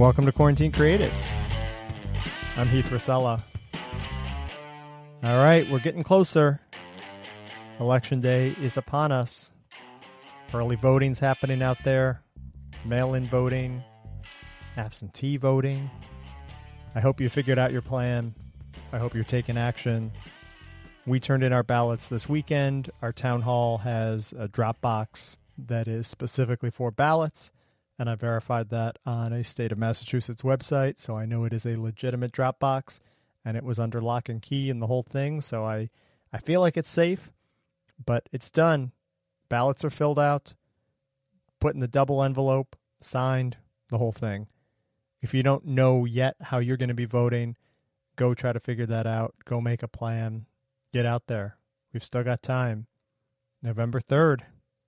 Welcome to Quarantine Creatives. I'm Heath Rosella. All right, we're getting closer. Election day is upon us. Early voting's happening out there, mail in voting, absentee voting. I hope you figured out your plan. I hope you're taking action. We turned in our ballots this weekend. Our town hall has a drop box that is specifically for ballots and I verified that on a state of Massachusetts website, so I know it is a legitimate Dropbox, and it was under lock and key and the whole thing. So I, I feel like it's safe, but it's done. Ballots are filled out, put in the double envelope, signed, the whole thing. If you don't know yet how you're going to be voting, go try to figure that out. Go make a plan. Get out there. We've still got time. November 3rd,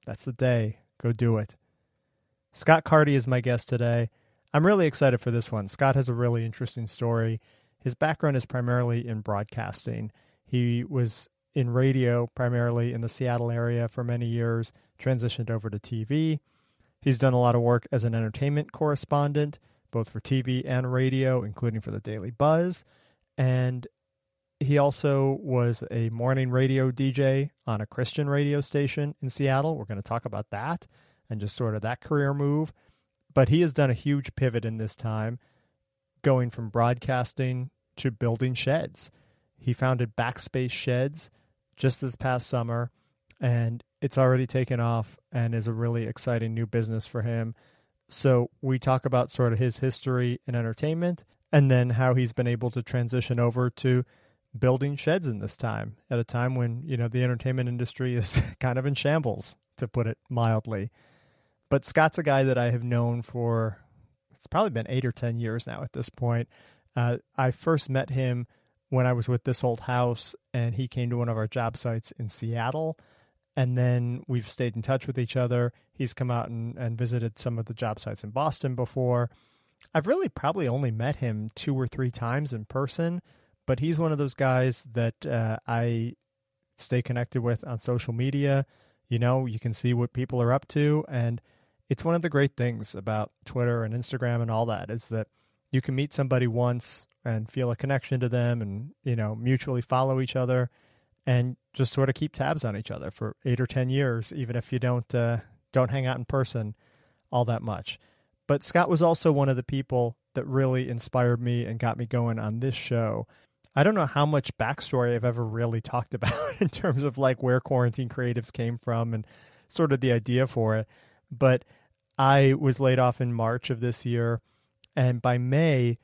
that's the day. Go do it. Scott Carty is my guest today. I'm really excited for this one. Scott has a really interesting story. His background is primarily in broadcasting. He was in radio, primarily in the Seattle area for many years, transitioned over to TV. He's done a lot of work as an entertainment correspondent, both for TV and radio, including for the Daily Buzz. And he also was a morning radio DJ on a Christian radio station in Seattle. We're going to talk about that and just sort of that career move. But he has done a huge pivot in this time, going from broadcasting to building sheds. He founded Backspace Sheds just this past summer, and it's already taken off and is a really exciting new business for him. So we talk about sort of his history in entertainment and then how he's been able to transition over to building sheds in this time at a time when, you know, the entertainment industry is kind of in shambles, to put it mildly. But Scott's a guy that I have known for it's probably been eight or ten years now at this point. Uh, I first met him when I was with this old house, and he came to one of our job sites in Seattle. And then we've stayed in touch with each other. He's come out and, and visited some of the job sites in Boston before. I've really probably only met him two or three times in person, but he's one of those guys that uh, I stay connected with on social media. You know, you can see what people are up to, and it's one of the great things about Twitter and Instagram and all that is that you can meet somebody once and feel a connection to them and, you know, mutually follow each other and just sort of keep tabs on each other for 8 or 10 years even if you don't uh, don't hang out in person all that much. But Scott was also one of the people that really inspired me and got me going on this show. I don't know how much backstory I've ever really talked about in terms of like where quarantine creatives came from and sort of the idea for it. But I was laid off in March of this year. And by May,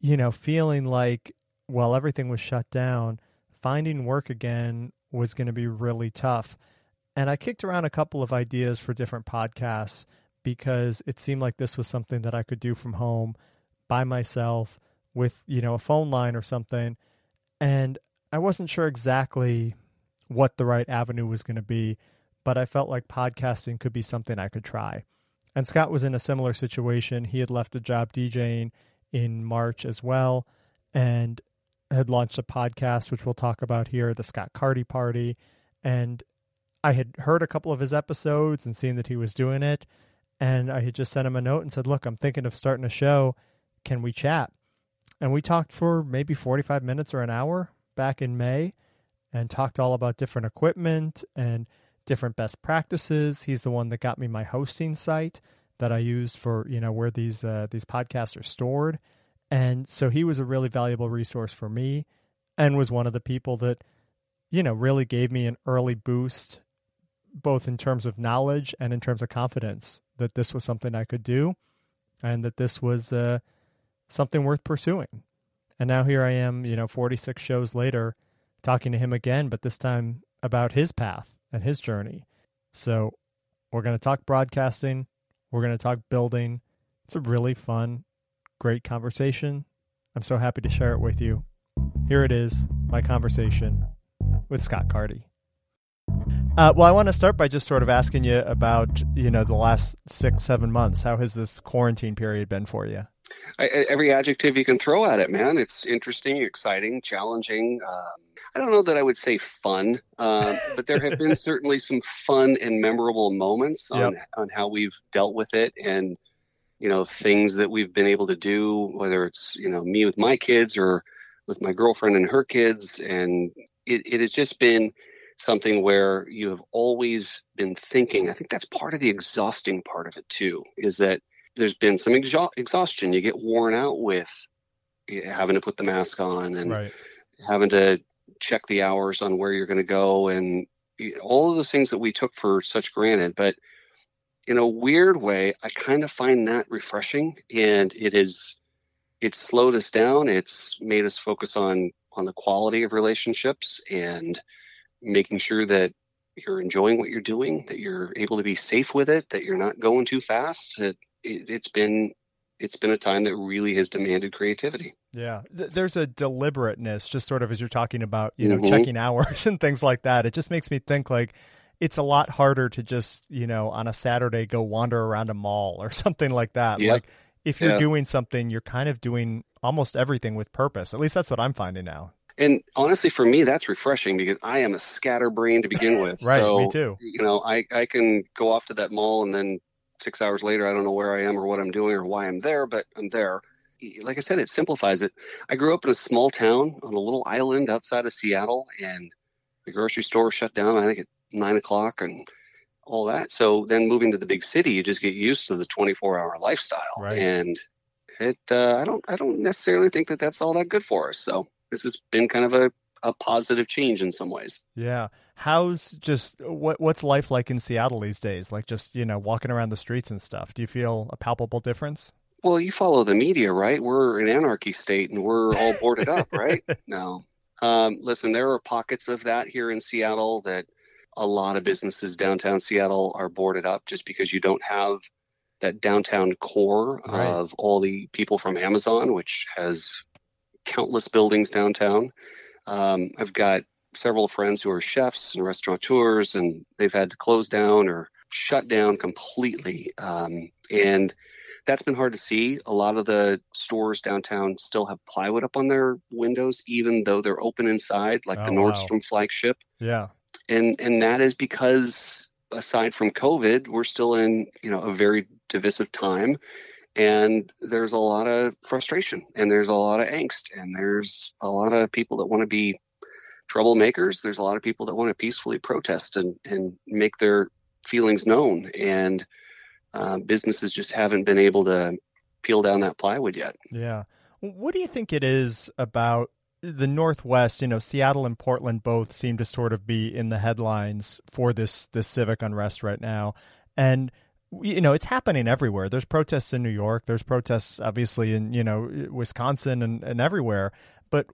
you know, feeling like, well, everything was shut down, finding work again was going to be really tough. And I kicked around a couple of ideas for different podcasts because it seemed like this was something that I could do from home by myself with, you know, a phone line or something. And I wasn't sure exactly what the right avenue was going to be, but I felt like podcasting could be something I could try. And Scott was in a similar situation. He had left a job DJing in March as well and had launched a podcast, which we'll talk about here, the Scott Carty Party. And I had heard a couple of his episodes and seen that he was doing it. And I had just sent him a note and said, Look, I'm thinking of starting a show. Can we chat? And we talked for maybe 45 minutes or an hour back in May and talked all about different equipment and different best practices. He's the one that got me my hosting site that I used for you know where these uh, these podcasts are stored, and so he was a really valuable resource for me, and was one of the people that you know really gave me an early boost, both in terms of knowledge and in terms of confidence that this was something I could do, and that this was uh, something worth pursuing. And now here I am, you know, 46 shows later, talking to him again, but this time about his path and his journey. So we're going to talk broadcasting. We're going to talk building. It's a really fun, great conversation. I'm so happy to share it with you. Here it is, my conversation with Scott Carty. Uh, well, I want to start by just sort of asking you about, you know, the last six, seven months. How has this quarantine period been for you? I, every adjective you can throw at it, man. It's interesting, exciting, challenging. Um, I don't know that I would say fun, uh, but there have been certainly some fun and memorable moments on, yep. on how we've dealt with it. And, you know, things that we've been able to do, whether it's, you know, me with my kids or with my girlfriend and her kids. And it, it has just been something where you have always been thinking. I think that's part of the exhausting part of it too, is that there's been some exha- exhaustion. You get worn out with having to put the mask on and Right. having to check the hours on where you're going to go and all of those things that we took for such granted. But in a weird way, I kind of find that refreshing and it is, it's slowed us down. It's made us focus on, on the quality of relationships and making sure that you're enjoying what you're doing, that you're able to be safe with it, that you're not going too fast. It, it, it's been, it's been a time that really has demanded creativity. Yeah, there's a deliberateness, just sort of as you're talking about, you know, Mhm. checking hours and things like that. It just makes me think like it's a lot harder to just, you know, on a Saturday go wander around a mall or something like that. Like if you're Yeah. doing something, you're kind of doing almost everything with purpose. At least that's what I'm finding now. And honestly, for me, that's refreshing because I am a scatterbrain to begin with. Right, so, me too. You know, I, I can go off to that mall and then six hours later, I don't know where I am or what I'm doing or why I'm there, but I'm there. Like I said, it simplifies it. I grew up in a small town on a little island outside of Seattle, and the grocery store shut down, I think, at nine o'clock and all that. So then moving to the big city, you just get used to the 24 hour lifestyle. Right. And it, uh, I don't, I don't necessarily think that that's all that good for us. So this has been kind of a, a positive change in some ways. Yeah. How's just what what's life like in Seattle these days? Like just, you know, walking around the streets and stuff. Do you feel a palpable difference? Well, you follow the media, right? We're an anarchy state and we're all boarded up, right? No. Um, listen, there are pockets of that here in Seattle that a lot of businesses downtown Seattle are boarded up just because you don't have that downtown core Right. of all the people from Amazon, which has countless buildings downtown. Um, I've got several friends who are chefs and restaurateurs, and they've had to close down or shut down completely. Um, and that's been hard to see. A lot of the stores downtown still have plywood up on their windows, even though they're open inside, like the Oh, wow. Nordstrom flagship. Yeah. And and that is because aside from COVID, we're still in you know a very divisive time, and there's a lot of frustration, and there's a lot of angst, and there's a lot of people that want to be troublemakers. There's a lot of people that want to peacefully protest and and make their feelings known, and uh, businesses just haven't been able to peel down that plywood yet. Yeah. What do you think it is about the Northwest? You know, Seattle and Portland both seem to sort of be in the headlines for this this civic unrest right now, and you know it's happening everywhere. There's protests in New York. There's protests, obviously, in you know Wisconsin and, and everywhere. But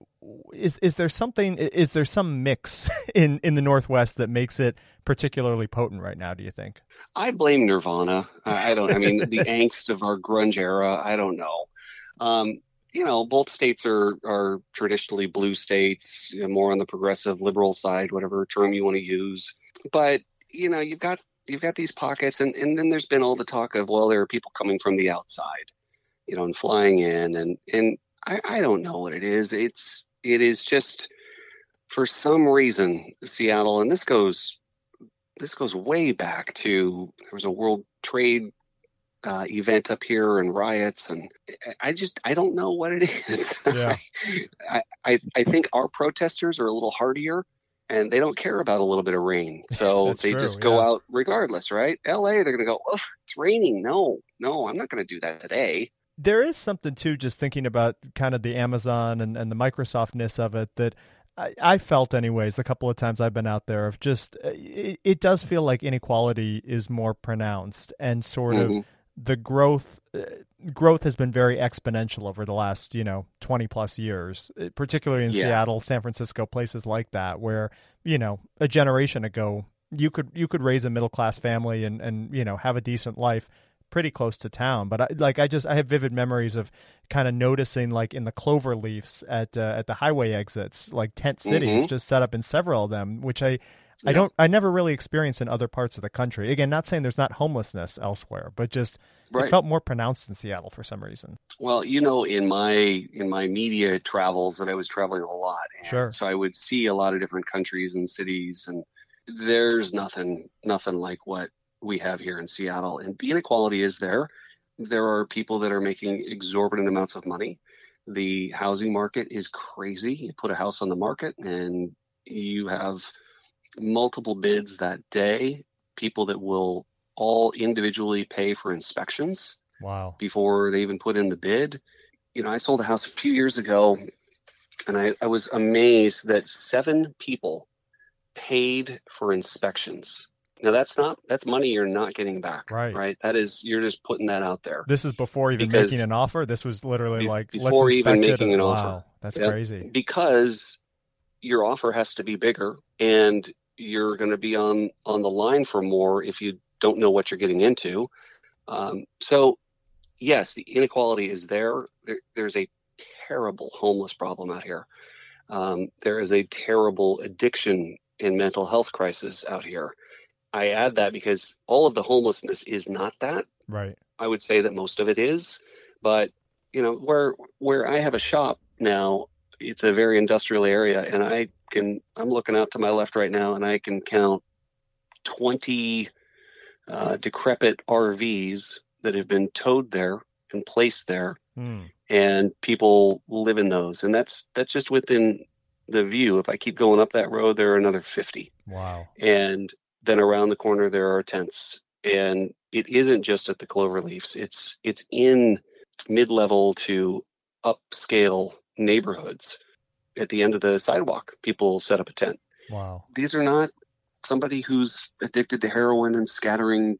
is is there something? Is there some mix in in the Northwest that makes it particularly potent right now? Do you think? I blame Nirvana. I I don't. I mean, the angst of our grunge era. I don't know. Um, you know, both states are are traditionally blue states, you know, more on the progressive liberal side, whatever term you want to use. But you know, you've got you've got these pockets, and and then there's been all the talk of well, there are people coming from the outside, you know, and flying in, and and I I don't know what it is. It's it is just for some reason Seattle, and this goes this goes way back to there was a World Trade uh, event up here and riots, and I- just I don't know what it is. Yeah. I, I I think our protesters are a little hardier, and they don't care about a little bit of rain, so they true, just go yeah. out regardless, right? L.A. They're gonna go, oh, it's raining. No, no, I'm not gonna do that today. There is something too just thinking about kind of the amazon and, and the microsoftness of it that I, I felt anyways the couple of times i've been out there of just uh, it, it does feel like inequality is more pronounced and sort of Mhm. the growth uh, growth has been very exponential over the last you know 20 plus years uh, particularly in Yeah. seattle san francisco places like that where you know a generation ago you could you could raise a middle class family and and you know have a decent life pretty close to town but I, like i just i have vivid memories of kind of noticing like in the clover leaves at uh, at the highway exits like tent cities Mhm. just set up in several of them which i I don't. I never really experienced in other parts of the country. Again, not saying there's not homelessness elsewhere, but just Right. it felt more pronounced in Seattle for some reason. Well, you know, in my in my media travels that I was traveling a lot, and Sure. so I would see a lot of different countries and cities, and there's nothing nothing like what we have here in Seattle, and the inequality is there. there are people that are making exorbitant amounts of money. The housing market is crazy. You put a house on the market and you have multiple bids that day, people that will all individually pay for inspections. Wow. Before they even put in the bid. You know, I sold a house a few years ago and I, I was amazed that seven people paid for inspections. Now that's not that's money you're not getting back. Right. Right. That is you're just putting that out there. This is before even Because- making an offer. This was literally Be- like before let's even making an wow, offer. That's crazy. because your offer has to be bigger and you're going to be on on the line for more if you don't know what you're getting into um, so yes the inequality is there. there there's a terrible homeless problem out here um, there is a terrible addiction and mental health crisis out here i add that because all of the homelessness is not that Right. I would say that most of it is, but you know where where I have a shop now, it's a very industrial area, and I can I'm looking out to my left right now, and I can count twenty uh, decrepit RVs that have been towed there and placed there, Hmm. and people live in those, and that's that's just within the view. If I keep going up that road, there are another fifty Wow. and then around the corner there are tents. And it isn't just at the cloverleafs it's it's in mid-level to upscale neighborhoods. At the end of the sidewalk people set up a tent. Wow. these are not somebody who's addicted to heroin and scattering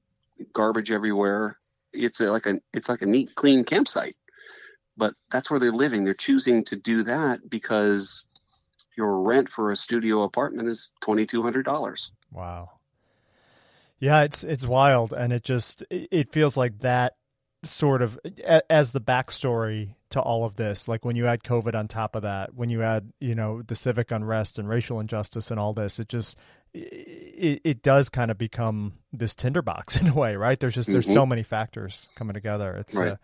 garbage everywhere. It's a, like a it's like a neat clean campsite. But that's where they're living. They're choosing to do that because your rent for a studio apartment is $2200 Wow. Yeah, it's it's wild, and it just it feels like that sort of as the backstory to all of this. Like when you add COVID on top of that, when you add you know the civic unrest and racial injustice and all this, it just it, it does kind of become this tinderbox in a way, right? There's just there's so many factors coming together. It's Right. uh,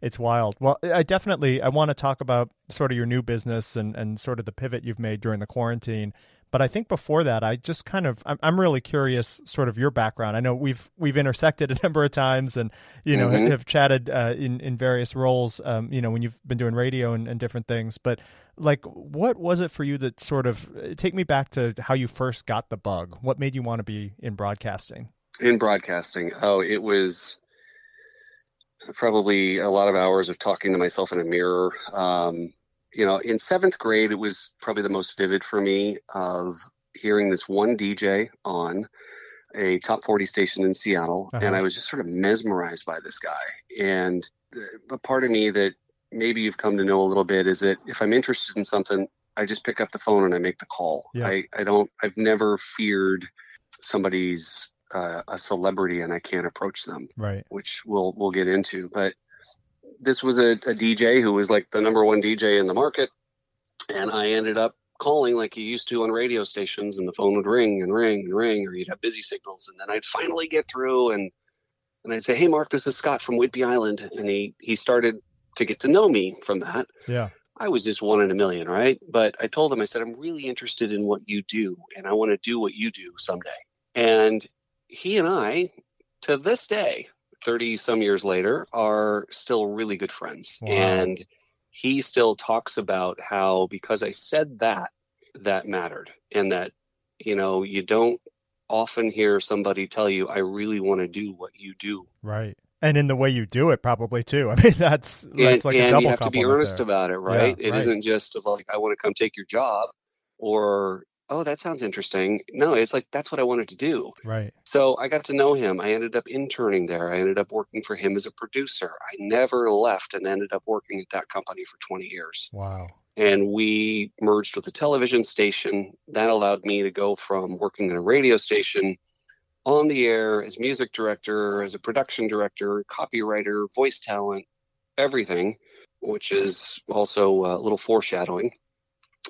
it's wild. Well, I definitely I want to talk about sort of your new business and and sort of the pivot you've made during the quarantine. But I think before that, I just kind of I'm, I'm really curious, sort of your background. I know we've we've intersected a number of times, and you know Mhm. have chatted uh, in in various roles. Um, you know when you've been doing radio and, and different things. But like, what was it for you that sort of take me back to how you first got the bug? What made you want to be in broadcasting? in broadcasting oh it was probably a lot of hours of talking to myself in a mirror um, you know in seventh grade it was probably the most vivid for me of hearing this one dj on a top 40 station in seattle Uh-huh. and i was just sort of mesmerized by this guy and the- a part of me that maybe you've come to know a little bit is that if i'm interested in something i just pick up the phone and i make the call Yeah. i, I don't i've never feared somebody's uh, a celebrity and I can't approach them, Right. which we'll we'll get into. But this was a, a DJ who was like the number one DJ in the market, and I ended up calling like you used to on radio stations, and the phone would ring and ring and ring, or you'd have busy signals, and then I'd finally get through, and and I'd say, "Hey, Mark, this is Scott from Whidbey Island," and he he started to get to know me from that. Yeah. I was just one in a million, right? But I told him, I said, I'm really interested in what you do, and I want to do what you do someday. And he and I, to this day, 30 some years later, are still really good friends. Wow. And he still talks about how because I said that, that mattered. And that, you know, you don't often hear somebody tell you, I really want to do what you do. Right. And in the way you do it, probably too. I mean, that's that's and, like a and double you have to be earnest there. about it, right? Yeah, It right. not just of like I want to come take your job, or oh that sounds interesting. No, it's like that's what I wanted to do. Right. So I got to know him. I ended up interning there. I ended up working for him as a producer. I never left and ended up working at that company for 20 years. Wow. And we merged with a television station. That allowed me to go from working in a radio station on the air as music director, as a production director, copywriter, voice talent, everything, which is also uh, a little foreshadowing,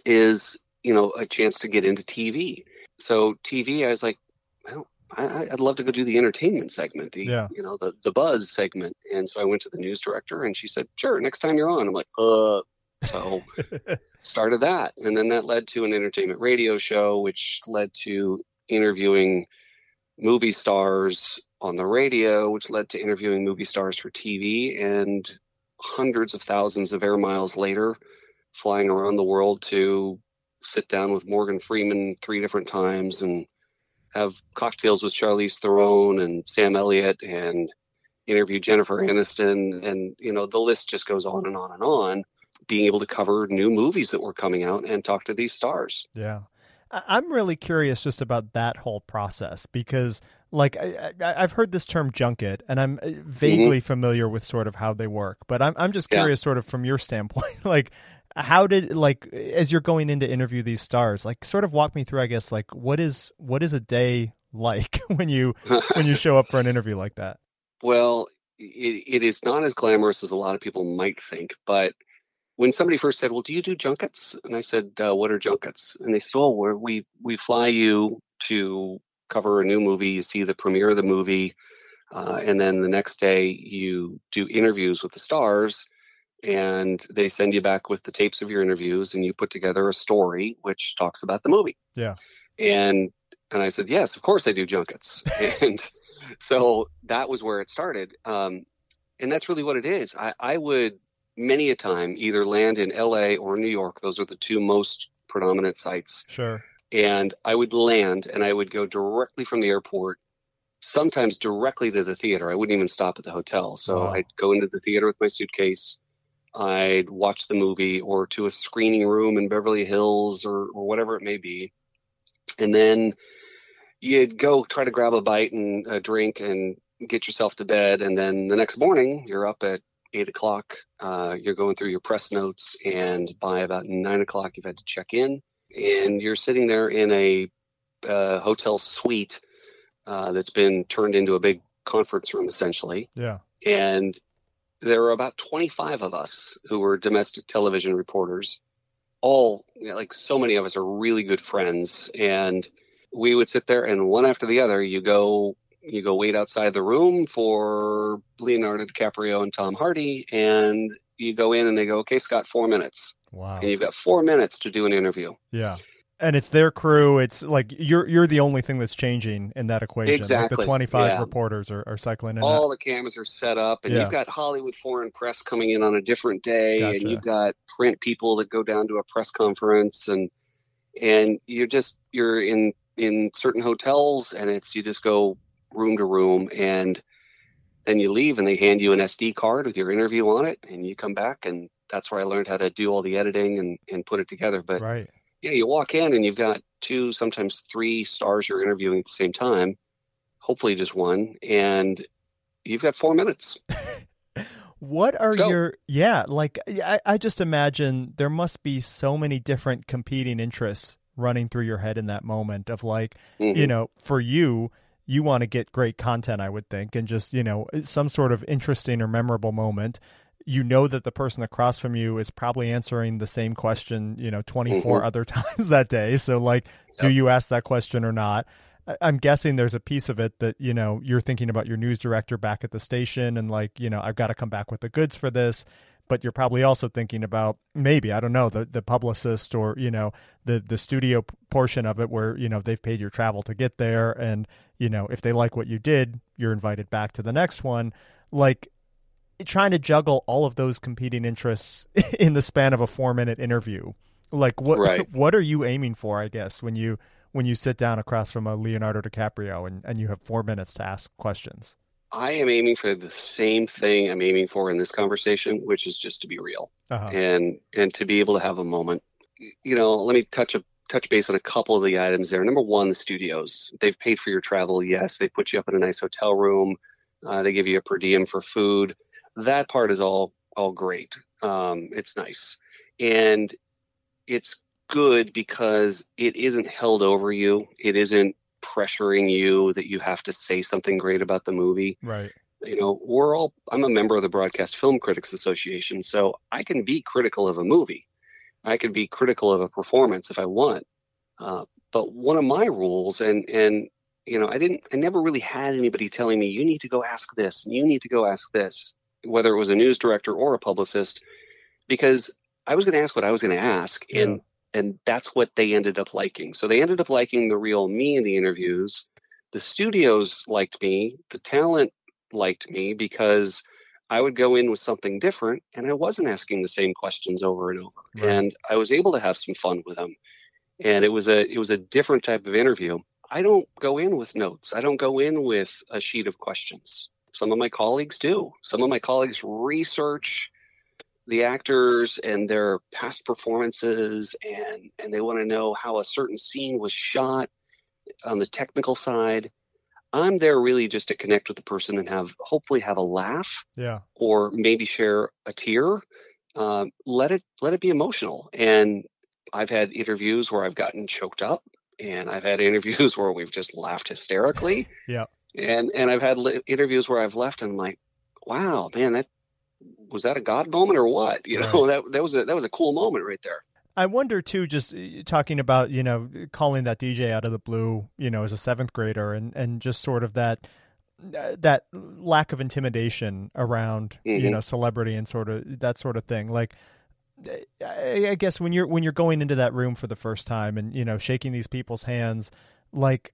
is, you know, a chance to get into TV. So TV, I was like, well, I, I'd love to go do the entertainment segment, the Yeah. you know the the buzz segment. And so I went to the news director, and she said, "Sure, next time you're on." I'm like, "Uh." So started that, and then that led to an entertainment radio show, which led to interviewing movie stars on the radio, which led to interviewing movie stars for TV, and hundreds of thousands of air miles later, flying around the world to sit down with Morgan Freeman three different times and have cocktails with Charlize Theron and Sam Elliott and interview Jennifer Aniston. And, you know, the list just goes on and on and on. Being able to cover new movies that were coming out and talk to these stars. Yeah. I'm really curious just about that whole process because, like, I, have heard this term junket, and I'm uh, vaguely mm-hmm. familiar with sort of how they work. But I'm I'm just curious, yeah. sort of from your standpoint, like, how did like as you're going in to interview these stars like sort of walk me through i guess like what is what is a day like when you when you show up for an interview like that? Well it, it is not as glamorous as a lot of people might think but when somebody first said well do you do junkets? and i said uh, what are junkets? and they said oh we we fly you to cover a new movie. You see the premiere of the movie uh, and then the next day you do interviews with the stars and they send you back with the tapes of your interviews and you put together a story which talks about the movie. Yeah. And and I said, "Yes, of course I do junkets." and so that was where it started. Um, and that's really what it is. I, I would many a time either land in LA or New York. Those are the two most predominant sites. Sure. And I would land and I would go directly from the airport, sometimes directly to the theater. I wouldn't even stop at the hotel. So wow. I'd go into the theater with my suitcase, I'd watch the movie or to a screening room in Beverly Hills or, or whatever it may be. And then you'd go try to grab a bite and a drink and get yourself to bed. And then the next morning, you're up at eight o'clock. Uh, you're going through your press notes, and by about nine o'clock, you've had to check in. And you're sitting there in a uh, hotel suite uh, that's been turned into a big conference room, essentially. Yeah. And there were about 25 of us who were domestic television reporters. All, you know, like so many of us, are really good friends, and we would sit there, and one after the other, you go, you go wait outside the room for Leonardo DiCaprio and Tom Hardy, and you go in, and they go, "Okay, Scott, four minutes." Wow. And you've got four minutes to do an interview. Yeah and it's their crew. It's like you're you're the only thing that's changing in that equation. Exactly. Like the 25 yeah. reporters are, are cycling in. All that. the cameras are set up, and yeah. you've got Hollywood foreign press coming in on a different day, gotcha. and you've got print people that go down to a press conference, and and you're just you're in in certain hotels, and it's you just go room to room, and then you leave, and they hand you an SD card with your interview on it, and you come back, and that's where I learned how to do all the editing and and put it together. But right yeah, you walk in and you've got two, sometimes three stars you're interviewing at the same time, hopefully just one, and you've got four minutes. what are your yeah? Like I, I just imagine there must be so many different competing interests running through your head in that moment of like, mm-hmm. you know, for you, you want to get great content, I would think, and just you know some sort of interesting or memorable moment you know that the person across from you is probably answering the same question, you know, 24 mm-hmm. other times that day. So, like, yep. do you ask that question or not? I'm guessing there's a piece of it that, you know, you're thinking about your news director back at the station and, like, you know, I've got to come back with the goods for this. But you're probably also thinking about maybe, I don't know, the, the publicist or, you know, the, the studio portion of it where, you know, they've paid your travel to get there. And, you know, if they like what you did, you're invited back to the next one. Like, trying to juggle all of those competing interests in the span of a four minute interview. Like what right. what are you aiming for, I guess, when you when you sit down across from a Leonardo DiCaprio and, and you have four minutes to ask questions? I am aiming for the same thing I'm aiming for in this conversation, which is just to be real uh-huh. and and to be able to have a moment. You know, let me touch a touch base on a couple of the items there. Number one, the studios. They've paid for your travel. Yes, they put you up in a nice hotel room. Uh, they give you a per diem for food that part is all all great. Um, it's nice, and it's good because it isn't held over you. It isn't pressuring you that you have to say something great about the movie. Right. You know, we're all. I'm a member of the Broadcast Film Critics Association, so I can be critical of a movie. I can be critical of a performance if I want. Uh, but one of my rules, and and you know, I didn't. I never really had anybody telling me you need to go ask this and you need to go ask this whether it was a news director or a publicist, because I was going to ask what I was going to ask, yeah. and and that's what they ended up liking. So they ended up liking the real me in the interviews. The studios liked me, the talent liked me because I would go in with something different and I wasn't asking the same questions over and over. Right. And I was able to have some fun with them. And it was a it was a different type of interview. I don't go in with notes. I don't go in with a sheet of questions. Some of my colleagues do. Some of my colleagues research the actors and their past performances and and they want to know how a certain scene was shot on the technical side. I'm there really just to connect with the person and have hopefully have a laugh yeah. or maybe share a tear. Um, let it let it be emotional. And i've had interviews where i've gotten choked up and i've had interviews where we've just laughed hysterically. Yeah and and i've had li- interviews where i've left and i'm like wow man that was that a God moment or what? You know, right. that that was a that was a cool moment right there. I wonder too, just uh, talking about you know calling that DJ out of the blue, you know, as a seventh grader, and and just sort of that uh, that lack of intimidation around mm-hmm. you know celebrity and sort of that sort of thing. Like, I, I guess when you're when you're going into that room for the first time and you know shaking these people's hands, like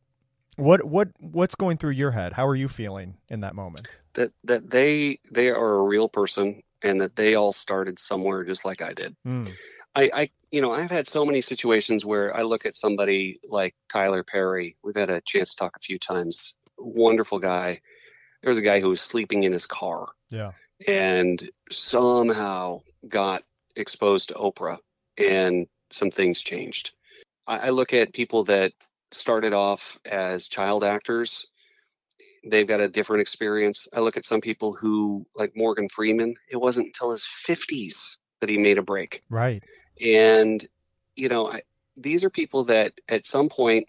what what what's going through your head? How are you feeling in that moment? That that they they are a real person and that they all started somewhere just like I did. Mm. I, I you know I've had so many situations where I look at somebody like Tyler Perry. We've had a chance to talk a few times. Wonderful guy. There was a guy who was sleeping in his car. Yeah. And somehow got exposed to Oprah and some things changed. I, I look at people that started off as child actors they've got a different experience. I look at some people who, like Morgan Freeman, it wasn't until his 50s that he made a break. Right. And, you know, I, these are people that at some point,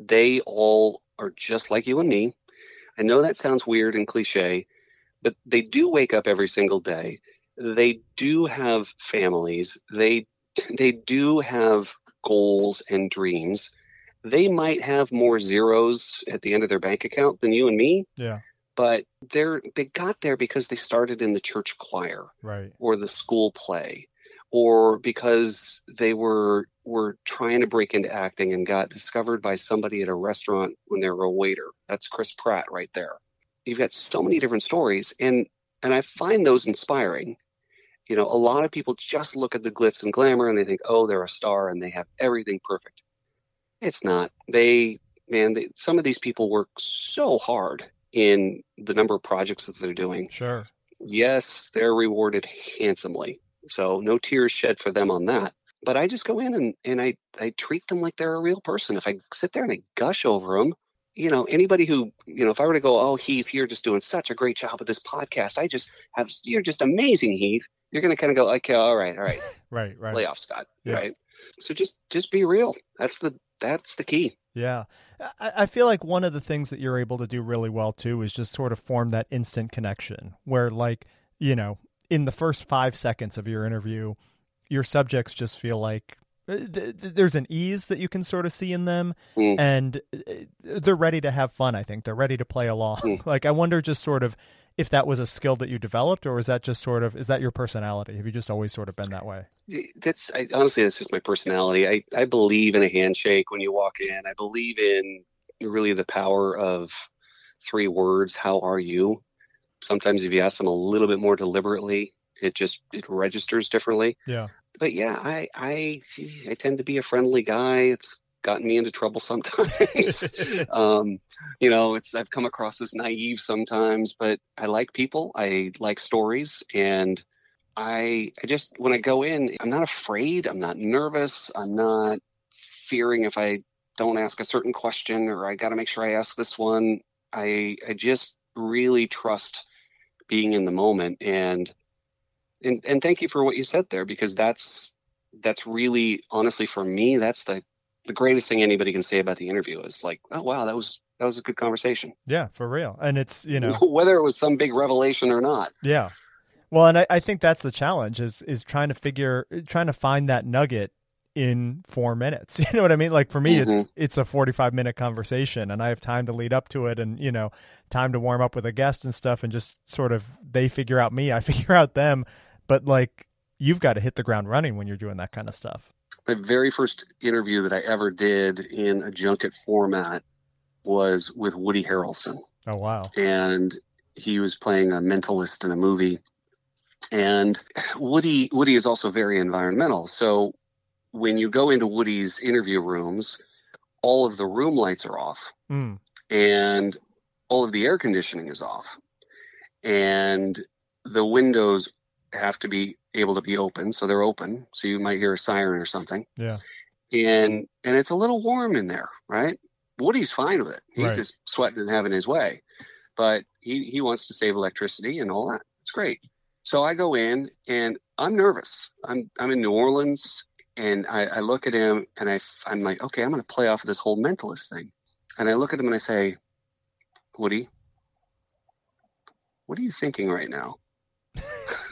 they all are just like you and me. I know that sounds weird and cliche, but they do wake up every single day. They do have families. They they do have goals and dreams they might have more zeros at the end of their bank account than you and me. Yeah. But they're they got there because they started in the church choir, right, or the school play, or because they were were trying to break into acting and got discovered by somebody at a restaurant when they were a waiter. That's Chris Pratt right there. You've got so many different stories, and and I find those inspiring. You know, a lot of people just look at the glitz and glamour and they think, oh, they're a star and they have everything perfect. It's not. They, man, they, some of these people work so hard in the number of projects that they're doing. Sure. Yes, they're rewarded handsomely. So no tears shed for them on that. But I just go in and, and I, I treat them like they're a real person. If I sit there and I gush over them, you know, anybody who, you know, if I were to go, oh, Heath, you're just doing such a great job with this podcast. I just have, you're just amazing, Heath. You're going to kind of go, okay, all right, all right. right, right. Lay off, Scott. Yeah. Right. So just, just be real. That's the, that's the key. Yeah. I, I feel like one of the things that you're able to do really well too is just sort of form that instant connection where, like, you know, in the first five seconds of your interview, your subjects just feel like uh, there's an ease that you can sort of see in them mm. and uh, they're ready to have fun i think they're ready to play along mm. like i wonder just sort of if that was a skill that you developed or is that just sort of is that your personality? Have you just always sort of been that way? That's I, honestly that's just my personality. I i believe in a handshake when you walk in. I believe in really the power of three words how are you? Sometimes if you ask them a little bit more deliberately it just it registers differently. Yeah. But yeah i i i tend to be a friendly guy. It's gotten me into trouble sometimes. um, you know, it's I've come across as naive sometimes, but I like people. I like stories, and I I just when I go in, I'm not afraid. I'm not nervous. I'm not fearing if I don't ask a certain question or I got to make sure I ask this one. I I just really trust being in the moment and and and thank you for what you said there because that's that's really honestly for me that's the the greatest thing anybody can say about the interview is like, oh wow, that was that was a good conversation. Yeah, for real. And it's you know whether it was some big revelation or not. Yeah. Well, and I, I think that's the challenge is is trying to figure trying to find that nugget in four minutes. You know what I mean? Like for me, mm-hmm. it's it's a forty five minute conversation, and I have time to lead up to it, and you know, time to warm up with a guest and stuff, and just sort of they figure out me, I figure out them. But like, you've got to hit the ground running when you're doing that kind of stuff my very first interview that I ever did in a junket format, was with Woody Harrelson. Oh wow! And he was playing a mentalist in a movie. And Woody Woody is also very environmental. So when you go into Woody's interview rooms, all of the room lights are off, mm. and all of the air conditioning is off, and the windows have to be able to be open, so they're open. So you might hear a siren or something. Yeah. And and it's a little warm in there, right? Woody's fine with it. He's Right. just sweating and having his way. But he, he wants to save electricity and all that. It's great. So I go in and I'm nervous. I'm I'm in New Orleans and I, I look at him and I I'm like, okay, I'm going to play off of this whole mentalist thing. And I look at him and I say, Woody, what are you thinking right now?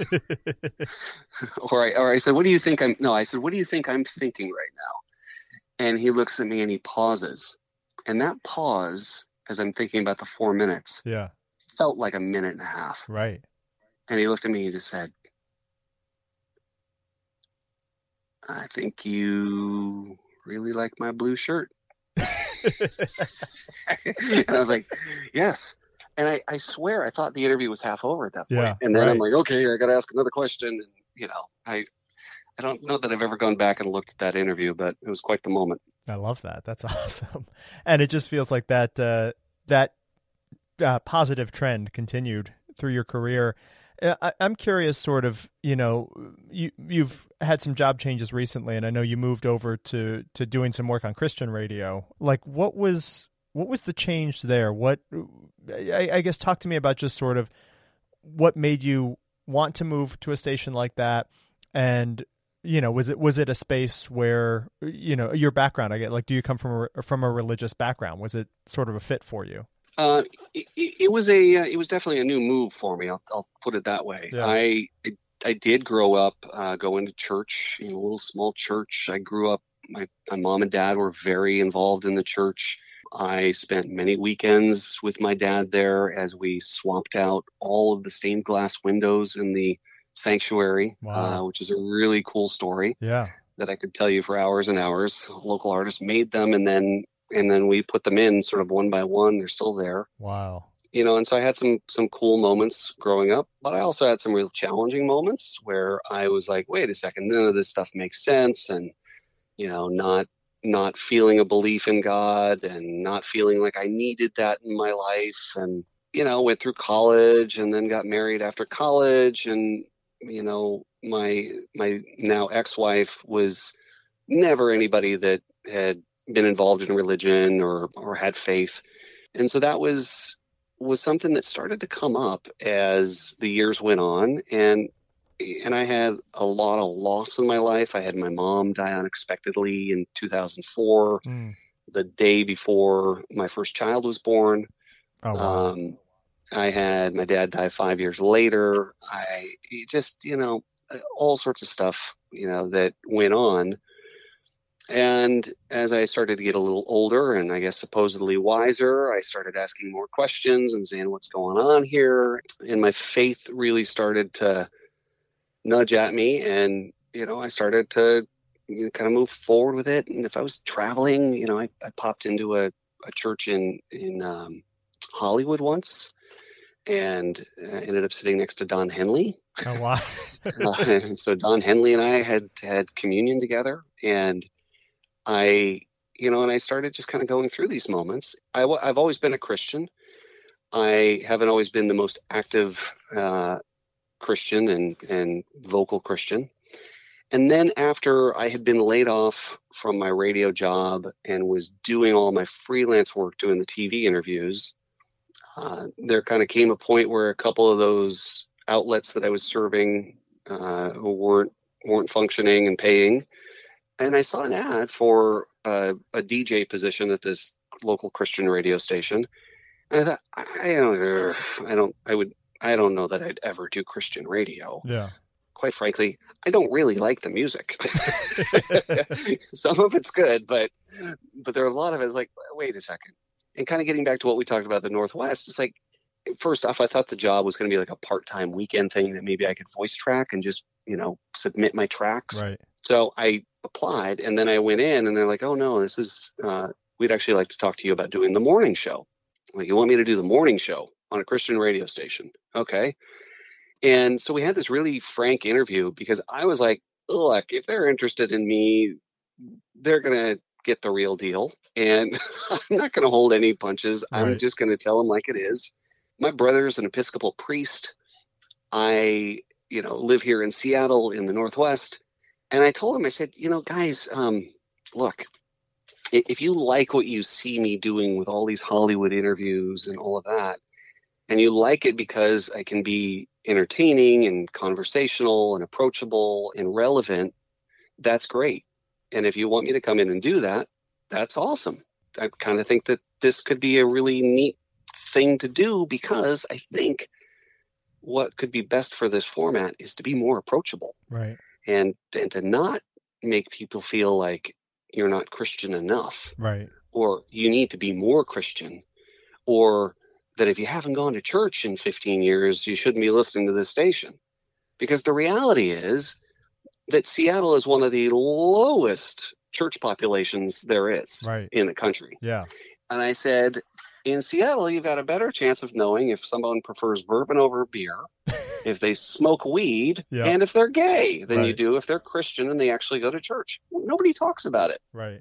or I or I said, what do you think I'm? No, I said, what do you think I'm thinking right now? And he looks at me and he pauses, and that pause, as I'm thinking about the four minutes, yeah. felt like a minute and a half. Right. And he looked at me and just said, I think you really like my blue shirt. and I was like, yes. And I, I swear I thought the interview was half over at that point. Yeah, and then I'm like, okay, I got to ask another question. And, you know, I, I don't know that I've ever gone back and looked at that interview, but it was quite the moment. I love that. That's awesome. And it just feels like that uh, that uh, positive trend continued through your career. Uh, I, I'm curious, sort of, you know, you you've had some job changes recently, and I know you moved over to to doing some work on Christian radio. Like, what was what was the change there? What I, I guess talk to me about just sort of what made you want to move to a station like that, and you know, was it was it a space where you know your background? I get like, do you come from a, from a religious background? Was it sort of a fit for you? Uh, it, it was a, uh, it was definitely a new move for me. I'll, I'll put it that way. Yeah. I, I, I did grow up, uh, going to church in a little small church. I grew up, my, my mom and dad were very involved in the church. I spent many weekends with my dad there as we swapped out all of the stained glass windows in the sanctuary, Wow. uh, which is a really cool story Yeah, that I could tell you for hours and hours. Local artists made them and then and then we put them in sort of one by one. They're still there. wow, You know, and so I had some some cool moments growing up, but I also had some real challenging moments where I was like, wait a second, none of this stuff makes sense and you know, not not feeling a belief in God and not feeling like I needed that in my life and you know, went through college and then got married after college and you know, my my now ex-wife was never anybody that had been involved in religion or or had faith. And so that was was something that started to come up as the years went on and and I had a lot of loss in my life. I had my mom die unexpectedly in 2004, Mm. the day before my first child was born. oh wow, Um, I had my dad die five years later. I just, you know, all sorts of stuff, you know, that went on. And as I started to get a little older and I guess supposedly wiser, I started asking more questions and saying, what's going on here? And my faith really started to nudge at me. And, you know, I started to you know, kind of move forward with it. And if I was traveling, you know, I, I popped into a, a church in, in, um, Hollywood once and uh, ended up sitting next to Don Henley. oh wow, Uh, and so Don Henley and I had had communion together, and I, you know, and I started just kind of going through these moments. I, w- I've always been a Christian. I haven't always been the most active uh, Christian and and vocal Christian. And then after I had been laid off from my radio job and was doing all my freelance work, doing the TV interviews, uh, there kind of came a point where a couple of those outlets that I was serving uh, weren't weren't functioning and paying, and I saw an ad for uh, a DJ position at this local Christian radio station. And I thought, I don't, I don't, I would, I don't know that I'd ever do Christian radio. yeah, Quite frankly, I don't really like the music. Some of it's good, but but there are a lot of it. Like, wait a second. And kind of getting back to what we talked about the Northwest, it's like first off, I thought the job was going to be like a part-time weekend thing that maybe I could voice track and just you know submit my tracks. right, So I applied, and then I went in, and they're like, "Oh no, this is uh, we'd actually like to talk to you about doing the morning show. Like, you want me to do the morning show on a Christian radio station? Okay. And so we had this really frank interview because I was like, look, if they're interested in me, they're going to get the real deal. And I'm not going to hold any punches. I'm just going to tell them like it is. My brother's an Episcopal priest. I, you know, live here in Seattle in the Northwest. And I told him, I said, you know, guys, um, look, if you like what you see me doing with all these Hollywood interviews and all of that, and you like it because I can be entertaining and conversational and approachable and relevant, that's great. And if you want me to come in and do that, that's awesome. I kind of think that this could be a really neat thing to do because I think what could be best for this format is to be more approachable Right. and and to not make people feel like you're not Christian enough Right. or you need to be more Christian, or that if you haven't gone to church in 15 years, you shouldn't be listening to this station. Because the reality is that Seattle is one of the lowest church populations there is Right. in the country. Yeah. And I said, in Seattle, you've got a better chance of knowing if someone prefers bourbon over beer, if they smoke weed, Yeah. and if they're gay than you do if they're Christian and they actually go to church. Nobody talks about it Right.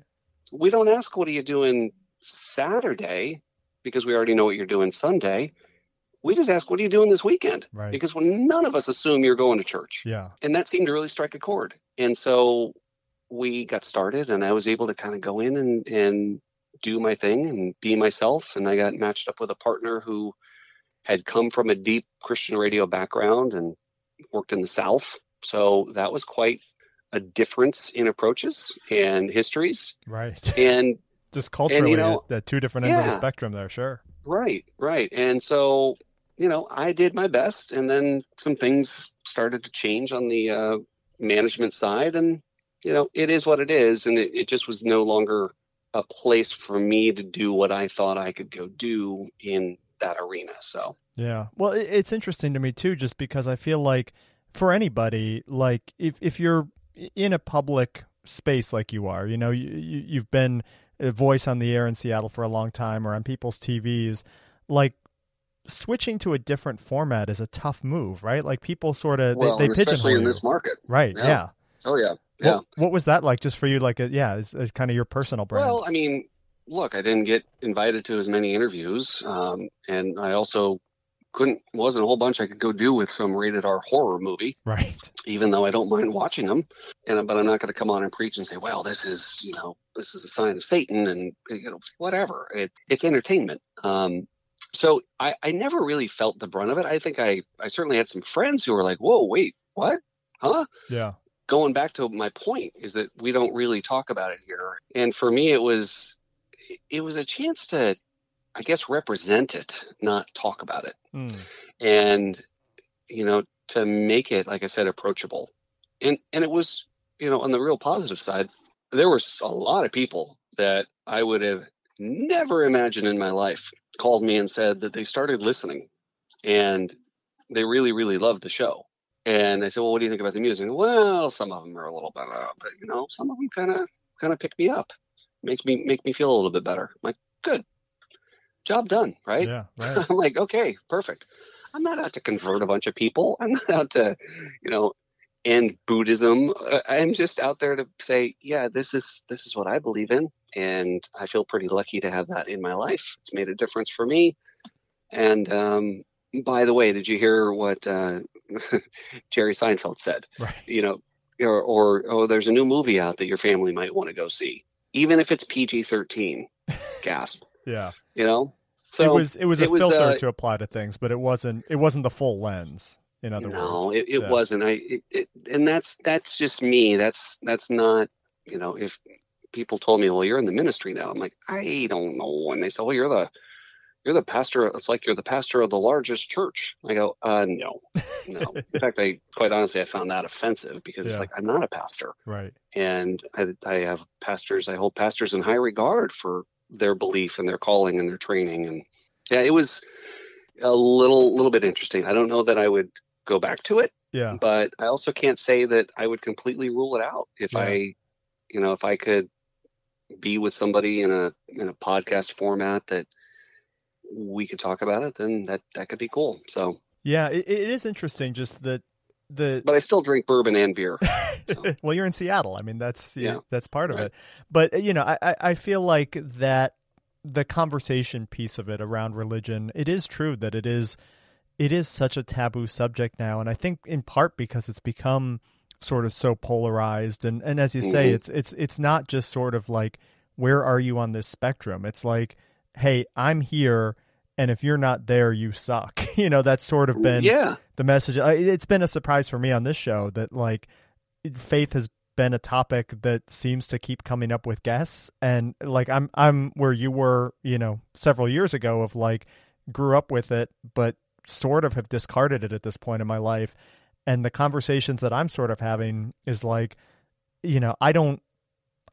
we don't ask what are you doing Saturday because we already know what you're doing Sunday. We just ask what are you doing this weekend Right. because none of us assume you're going to church. Yeah. And that seemed to really strike a chord. And so we got started and I was able to kind of go in and, and do my thing and be myself. And I got matched up with a partner who had come from a deep Christian radio background and worked in the South. So that was quite a difference in approaches and histories. Right. And Just culturally, know, at, two different ends of the spectrum there. Sure. Right, right. And so, you know, I did my best, and then some things started to change on the uh, management side, and you know, it is what it is, and it, it just was no longer a place for me to do what I thought I could go do in that arena. So, Yeah. Well, it, it's interesting to me too, just because I feel like for anybody, like if if you're in a public space like you are, you know, you, you you've been a voice on the air in Seattle for a long time or on people's TVs, like switching to a different format is a tough move, right? Like people sort of well, they, they especially in you. this market. right? Yeah. Yeah. Oh yeah, yeah. What, what was that like, just for you? Like, a, yeah, it's, it's kind of your personal brand. Well, I mean, look, I didn't get invited to as many interviews, um, and I also couldn't wasn't a whole bunch I could go do with some rated R horror movie. right. even though I don't mind watching them. And but I'm not going to come on and preach and say, well, this is you know this is a sign of Satan and you know whatever. It, it's entertainment. Um, so I, I never really felt the brunt of it. I think I I certainly had some friends who were like, whoa, wait, what, huh? Yeah. Going back to my point is that we don't really talk about it here. And for me, it was it was a chance to, I guess, represent it, not talk about it. Mm. and you know to make it like i said approachable. And and it was you know on the real positive side there was a lot of people that i would have never imagined in my life called me and said that they started listening and they really really loved the show. And i said well what do you think about the music? Well some of them are a little bit but you know some of them kind of kind of pick me up. Makes me make me feel a little bit better. I'm like good job done right Yeah. Right. I'm like, okay, perfect. I'm not out to convert a bunch of people. I'm not out to, you know, end Buddhism. I'm just out there to say, yeah, this is this is what I believe in, and I feel pretty lucky to have that in my life. It's made a difference for me. And um, by the way, did you hear what uh, Jerry Seinfeld said? Right. You know, or, or oh, there's a new movie out that your family might want to go see, even if it's PG-13. Gasp. Yeah. You know. So it was it was a it was, filter uh, to apply to things, but it wasn't it wasn't the full lens. In other no, words, it, it Yeah. wasn't. I it, it, and that's that's just me. That's that's not. You know, if people told me, "Well, you're in the ministry now," I'm like, I don't know. And they say, "Well, you're the you're the pastor." It's like you're the pastor of the largest church. I go, uh, no, no. in fact, I quite honestly, I found that offensive because Yeah. it's like I'm not a pastor, right. and I, I have pastors. I hold pastors in high regard for their belief and their calling and their training. And yeah, it was a little little bit interesting. I don't know that I would go back to it Yeah. but I also can't say that I would completely rule it out if Yeah. I, you know, if I could be with somebody in a in a podcast format that we could talk about it, then that that could be cool. So yeah, it, it is interesting. Just that the but I still drink bourbon and beer. So. well, you're in Seattle. I mean, that's Yeah. that's part of Right. it. But you know, I I- feel like that the conversation piece of it around religion, it is true that it is it is such a taboo subject now, and I think in part because it's become sort of so polarized, and and as you say, Mhm. it's it's it's not just sort of like where are you on this spectrum? It's like, hey, I'm here. And if you're not there, you suck. You know, that's sort of been yeah, the message. It's been a surprise for me on this show that like faith has been a topic that seems to keep coming up with guests. And like i'm i'm where you were you know several years ago of like grew up with it but sort of have discarded it at this point in my life. And the conversations that i'm sort of having is like you know i don't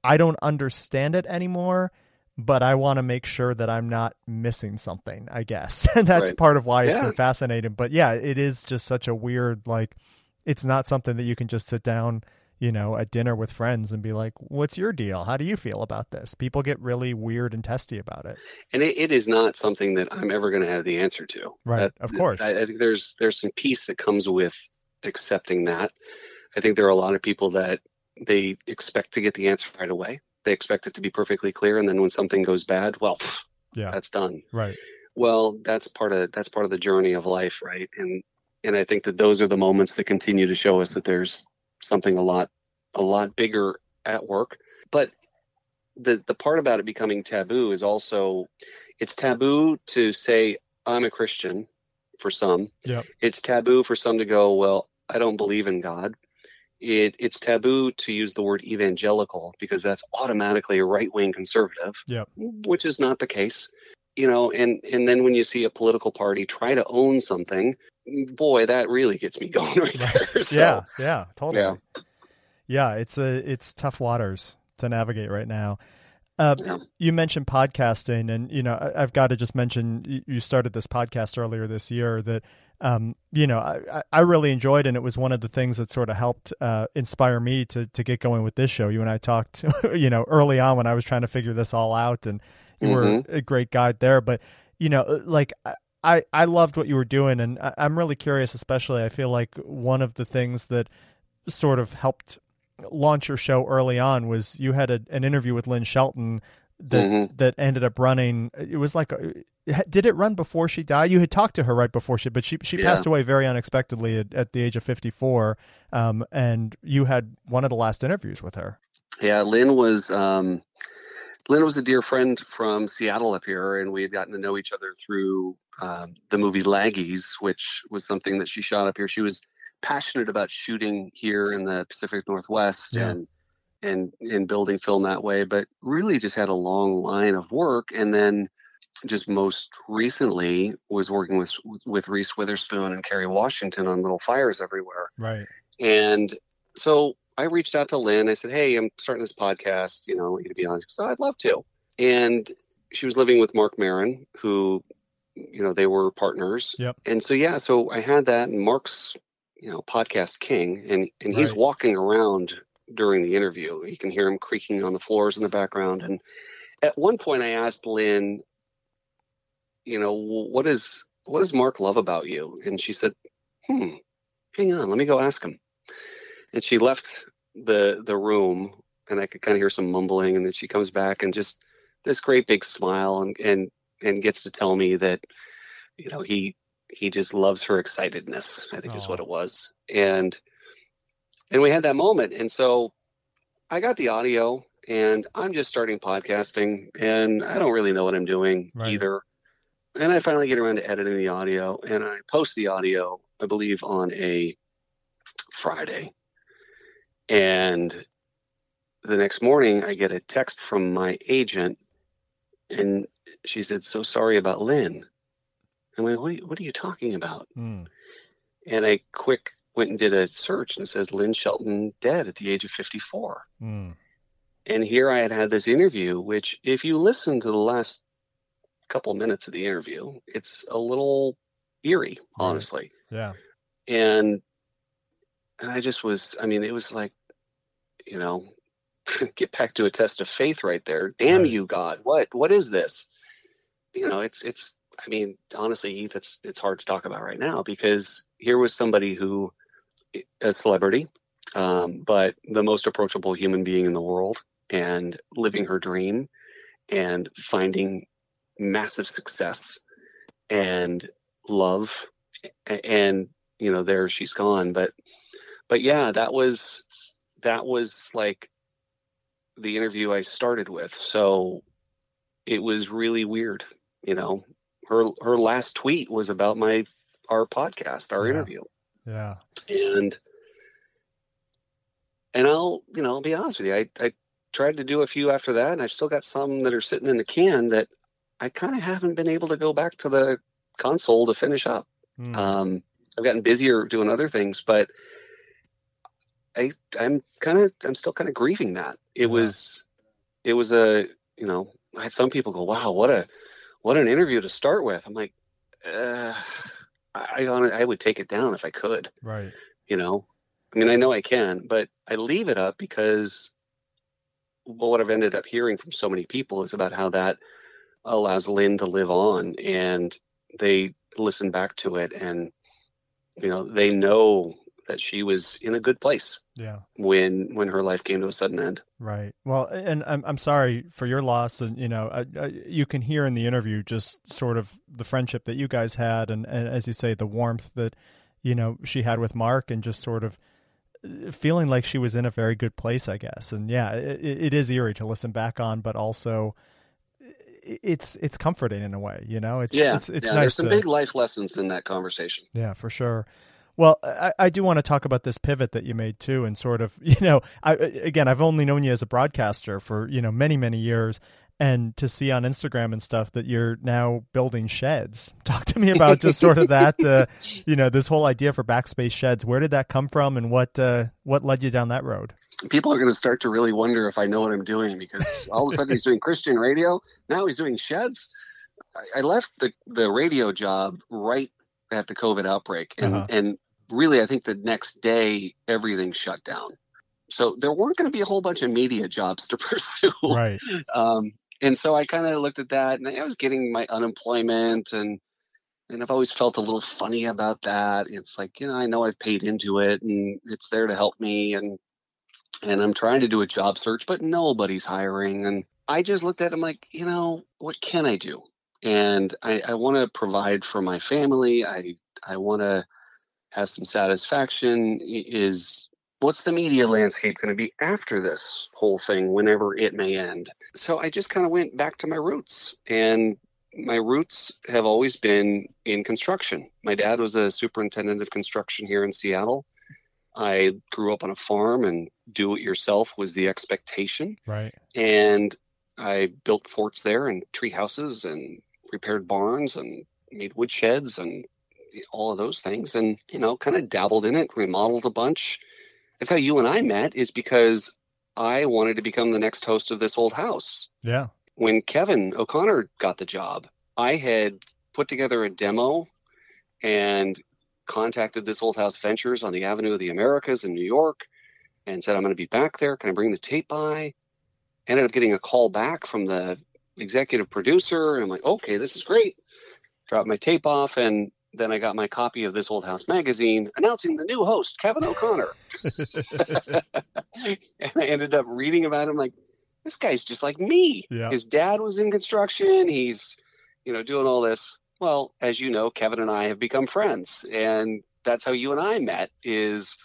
i don't understand it anymore but i want to make sure that i'm not missing something i guess and that's Right. part of why it's Yeah. been fascinating but yeah it is just such a weird like it's not something that you can just sit down you know at dinner with friends and be like what's your deal how do you feel about this people get really weird and testy about it and it, it is not something that I'm ever going to have the answer to. right That- of course I, I think there's there's some peace that comes with accepting that. I think there are a lot of people that they expect to get the answer right away. They expect it to be perfectly clear, and then when something goes bad, well, yeah that's done. right Well, that's part of that's part of the journey of life, right? And and I think that those are the moments that continue to show us that there's something a lot a lot bigger at work. But the the part about it becoming taboo is also it's taboo to say I'm a Christian for some. Yeah. It's taboo for some to go, well, I don't believe in God. It it's taboo to use the word evangelical because that's automatically a right wing conservative. Yep. Which is not the case. You know, and and then when you see a political party try to own something, boy, that really gets me going right there. So, yeah yeah totally Yeah. yeah it's a it's tough waters to navigate right now uh, you mentioned podcasting and you know i've got to just mention you started this podcast earlier this year that um, you know I, I- really enjoyed and it was one of the things that sort of helped uh, inspire me to to get going with this show you and i talked you know early on when i was trying to figure this all out and you were Mhm. a great guide there but you know uh, like I, I loved what you were doing and I, i'm really curious especially i feel like one of the things that sort of helped launch your show early on was you had a, an interview with Lynn Shelton that Mhm. that ended up running. It was like, did it run before she died? You had talked to her right before she, but she she Yeah. passed away very unexpectedly at, at the age of fifty four. Um, and you had one of the last interviews with her. Yeah, Lynn was um, Lynn was a dear friend from Seattle up here, and we had gotten to know each other through um, the movie Laggies, which was something that she shot up here. She was passionate about shooting here in the Pacific Northwest Yeah. and and and building film that way, but really just had a long line of work, and then just most recently was working with with Reese Witherspoon and Kerry Washington on Little Fires Everywhere. Right. And so I reached out to Lynn. I said, Hey, I'm starting this podcast. You know, I want you to be on. She said, oh, I'd love to. And she was living with Marc Maron, who, you know, they were partners. Yep. And so, yeah, so I had that. And Marc's, you know, podcast king, and, and he's Right. walking around during the interview. You can hear him creaking on the floors in the background. And at one point, I asked Lynn, you know, what is what does Marc love about you? And she said, hmm, hang on, let me go ask him. And she left the the room, and I could kind of hear some mumbling. And then she comes back and just this great big smile, and and and gets to tell me that, you know, he he just loves her excitedness. I think is what it was. And and we had that moment, and so I got the audio, and I'm just starting podcasting, and I don't really know what I'm doing Right. either. And I finally get around to editing the audio, and I post the audio, I believe, on a Friday. And the next morning, I get a text from my agent, and she said, "So sorry about Lynn." I'm like, "What are you, what are you talking about?" Mm. And I quick went and did a search, and it says Lynn Shelton dead at the age of 54. Mm. And here I had had this interview, which, if you listen to the last couple minutes of the interview, it's a little eerie, Right. honestly. Yeah. And and I just was, I mean, it was like, you know, get back to a test of faith right there. Damn Right. you, God! What what is this? You know, it's it's. I mean, honestly, Heath, it's it's hard to talk about right now because here was somebody who, a celebrity, um, but the most approachable human being in the world, and living her dream, and finding massive success and love, and you know, there she's gone. But but yeah, that was that was like the interview I started with. So it was really weird, you know. Her her last tweet was about my our podcast, our Yeah. interview. Yeah. And and I'll, you know, I'll be honest with you. I I tried to do a few after that and I've still got some that are sitting in the can that I kind of haven't been able to go back to the console to finish up. Hmm. Um, I've gotten busier doing other things, but I I'm kind of I'm still kind of grieving that. It Yeah. was it was a you know I had some people go wow what a what an interview to start with. I'm like uh, I I would take it down if I could. right. You know, I mean I know I can, but I leave it up because well, what I've ended up hearing from so many people is about how that allows Lynn to live on and they listen back to it and you know they know that she was in a good place Yeah. when when her life came to a sudden end Right. Well, and I'm I'm sorry for your loss, and you know, I, I, you can hear in the interview just sort of the friendship that you guys had, and, and as you say, the warmth that you know she had with Marc, and just sort of uh, feeling like she was in a very good place, I guess. And yeah, it, it is eerie to listen back on, but also it's it's comforting in a way. You know, it's yeah it's it's yeah, nice there's some to big life lessons in that conversation yeah, for sure. Well, I, I do want to talk about this pivot that you made too, and sort of, you know, I, again, I've only known you as a broadcaster for you know many many years, and to see on Instagram and stuff that you're now building sheds. Talk to me about just sort of that, uh, you know, this whole idea for Backspace Sheds. Where did that come from, and what uh, what led you down that road? people are going to start to really wonder if i know what i'm doing because all of a sudden he's doing christian radio now he's doing sheds i, left the, the radio job right at the covid outbreak and, Uh-huh. and really i think the next day everything shut down so there weren't going to be a whole bunch of media jobs to pursue Right. um, and so I kind of looked at that, and I was getting my unemployment, and and I've always felt a little funny about that. It's like you know, I know I've paid into it, and it's there to help me, and and I'm trying to do a job search, but nobody's hiring, and I just looked at it, I'm like, you know, what can I do? And I, I want to provide for my family. I I want to have some satisfaction. Is what's the media landscape going to be after this whole thing whenever it may end so i just kind of went back to my roots and my roots have always been in construction my dad was a superintendent of construction here in seattle i grew up on a farm and do it yourself was the expectation Right. and i built forts there and tree houses and repaired barns and made wood sheds and all of those things and you know kind of dabbled in it remodeled a bunch. That's how you and i met is because i wanted to become the next host of this old house. Yeah. when kevin o'connor got the job i had put together a demo and contacted this old house ventures on the avenue of the americas in new york and said i'm going to be back there. Can i bring the tape by? Ended up getting a call back from the executive producer. And i'm like okay this is great. Dropped my tape off and then i got my copy of this old house magazine announcing the new host kevin o'connor. And i ended up reading about him like this guy's just like me. Yeah. his dad was in construction. He's you know doing all this. Well as you know kevin and i have become friends and that's how you and i met is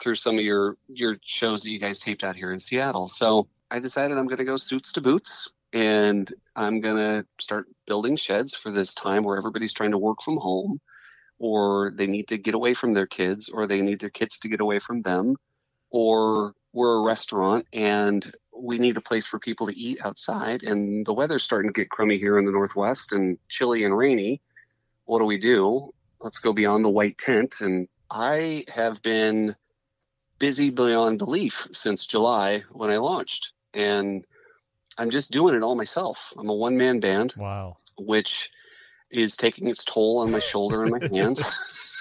through some of your your shows that you guys taped out here in seattle. So i decided i'm going to go suits to boots and i'm going to start building sheds for this time where everybody's trying to work from home or they need to get away from their kids or they need their kids to get away from them or we're a restaurant and we need a place for people to eat outside and the weather's starting to get crummy here in the northwest and chilly and rainy what do we do let's go beyond the white tent and i have been busy beyond belief since july when i launched and i'm just doing it all myself i'm a one-man band Wow. which is taking its toll on my shoulder and my hands.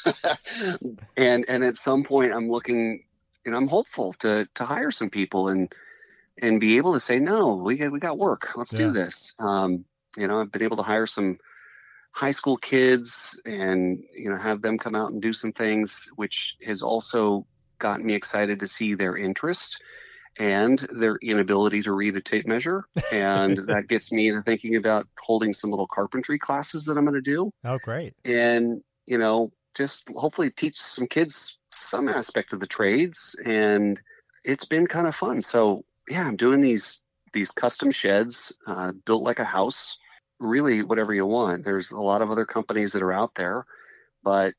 and and at some point I'm looking and I'm hopeful to to hire some people and and be able to say, no, we got, we got work. Let's Yeah. do this. Um, you know, I've been able to hire some high school kids and, you know, have them come out and do some things, which has also gotten me excited to see their interest and their inability to read a tape measure. And that gets me into thinking about holding some little carpentry classes that I'm going to do Oh, great. and you know just hopefully teach some kids some aspect of the trades and it's been kind of fun so yeah i'm doing these these custom sheds uh, built like a house really whatever you want there's a lot of other companies that are out there but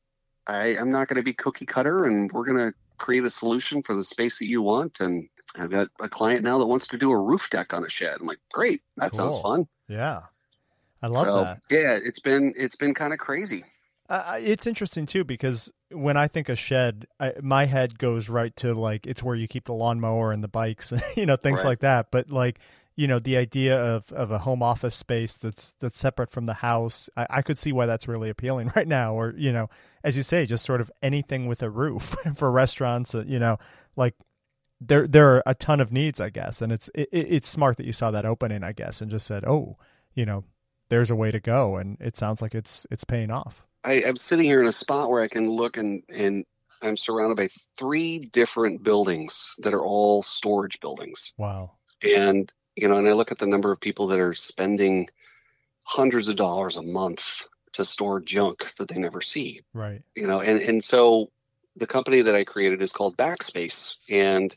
i i'm not going to be cookie cutter and we're going to create a solution for the space that you want and i've got a client now that wants to do a roof deck on a shed i'm like great that sounds fun Yeah. I love so that. yeah it's been it's been kind of crazy Uh, it's interesting too because when I think of shed, I, my head goes right to like it's where you keep the lawnmower and the bikes, you know, things Right. like that. But like you know, the idea of of a home office space that's that's separate from the house, I, I could see why that's really appealing right now. Or you know, as you say, just sort of anything with a roof for restaurants. uh, You know, like there there are a ton of needs, I guess, and it's it, it- it's smart that you saw that opening, I guess, and just said, oh, you know, there's a way to go, and it sounds like it's it's paying off. I, I'm sitting here in a spot where I can look and, and I'm surrounded by three different buildings that are all storage buildings. Wow. And, you know, and I look at the number of people that are spending hundreds of dollars a month to store junk that they never see, Right. you know, and, and so the company that I created is called Backspace. And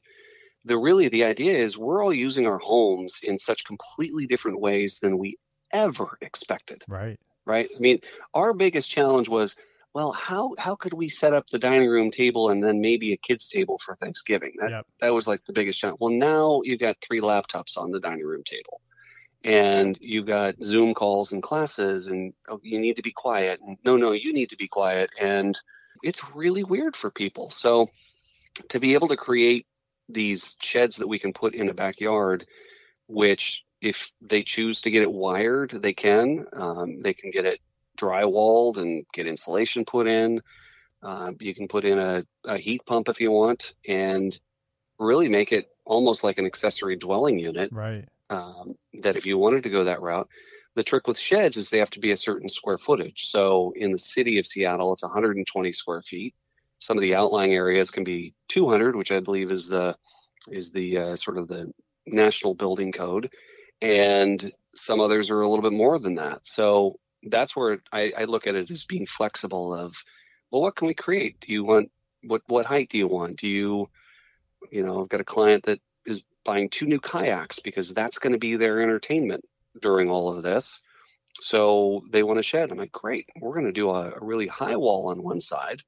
the really the idea is we're all using our homes in such completely different ways than we ever expected Right. right? I mean, our biggest challenge was, well, how how could we set up the dining room table and then maybe a kids table for Thanksgiving? That Yep. that was like the biggest challenge. Well, now you've got three laptops on the dining room table, and you've got Zoom calls and classes, and oh, you need to be quiet. And no, no, you need to be quiet, and it's really weird for people. So to be able to create these sheds that we can put in a backyard, which if they choose to get it wired, they can. Um, they can get it drywalled and get insulation put in. Uh, you can put in a, a heat pump if you want, and really make it almost like an accessory dwelling unit. Right. Um, that if you wanted to go that route, the trick with sheds is they have to be a certain square footage. So in the city of Seattle, it's 120 square feet. Some of the outlying areas can be 200, which I believe is the is the uh, sort of the national building code, and some others are a little bit more than that. So that's where I, I look at it as being flexible. Of well, what can we create? Do you want what what height do you want? Do you you know, I've got a client that is buying two new kayaks because that's going to be their entertainment during all of this. So they want a shed. I'm like, great. We're going to do a, a really high wall on one side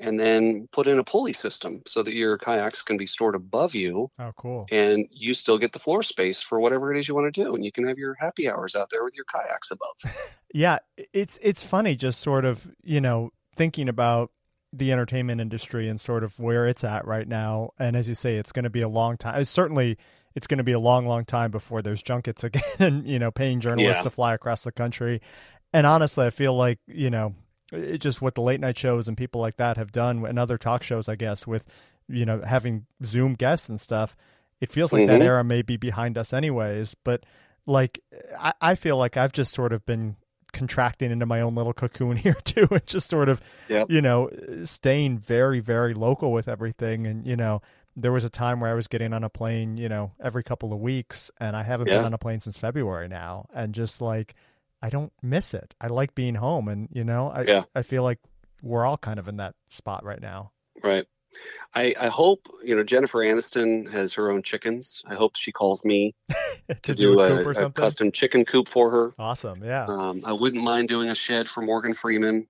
and then put in a pulley system so that your kayaks can be stored above you Oh, cool. and you still get the floor space for whatever it is you want to do. And you can have your happy hours out there with your kayaks above. Yeah, it's it's funny just sort of, you know, thinking about the entertainment industry and sort of where it's at right now. And as you say, it's going to be a long time. It's certainly it's going to be a long, long time before there's junkets again and, you know, paying journalists Yeah. to fly across the country. And honestly, I feel like, you know, it just what the late night shows and people like that have done and other talk shows, I guess, with, you know, having Zoom guests and stuff. It feels like that Mhm. era may be behind us anyways. But like, I, I feel like I've just sort of been contracting into my own little cocoon here too and just sort of Yep. you know staying very very local with everything and you know there was a time where I was getting on a plane you know every couple of weeks and I haven't been on a plane since February now and just like I don't miss it I like being home and you know I Yeah. I feel like we're all kind of in that spot right now Right. I, I hope, you know, Jennifer Aniston has her own chickens. I hope she calls me to, to, do, do, a a, coop or a custom chicken coop for her. awesome yeah Um, I wouldn't mind doing a shed for Morgan Freeman.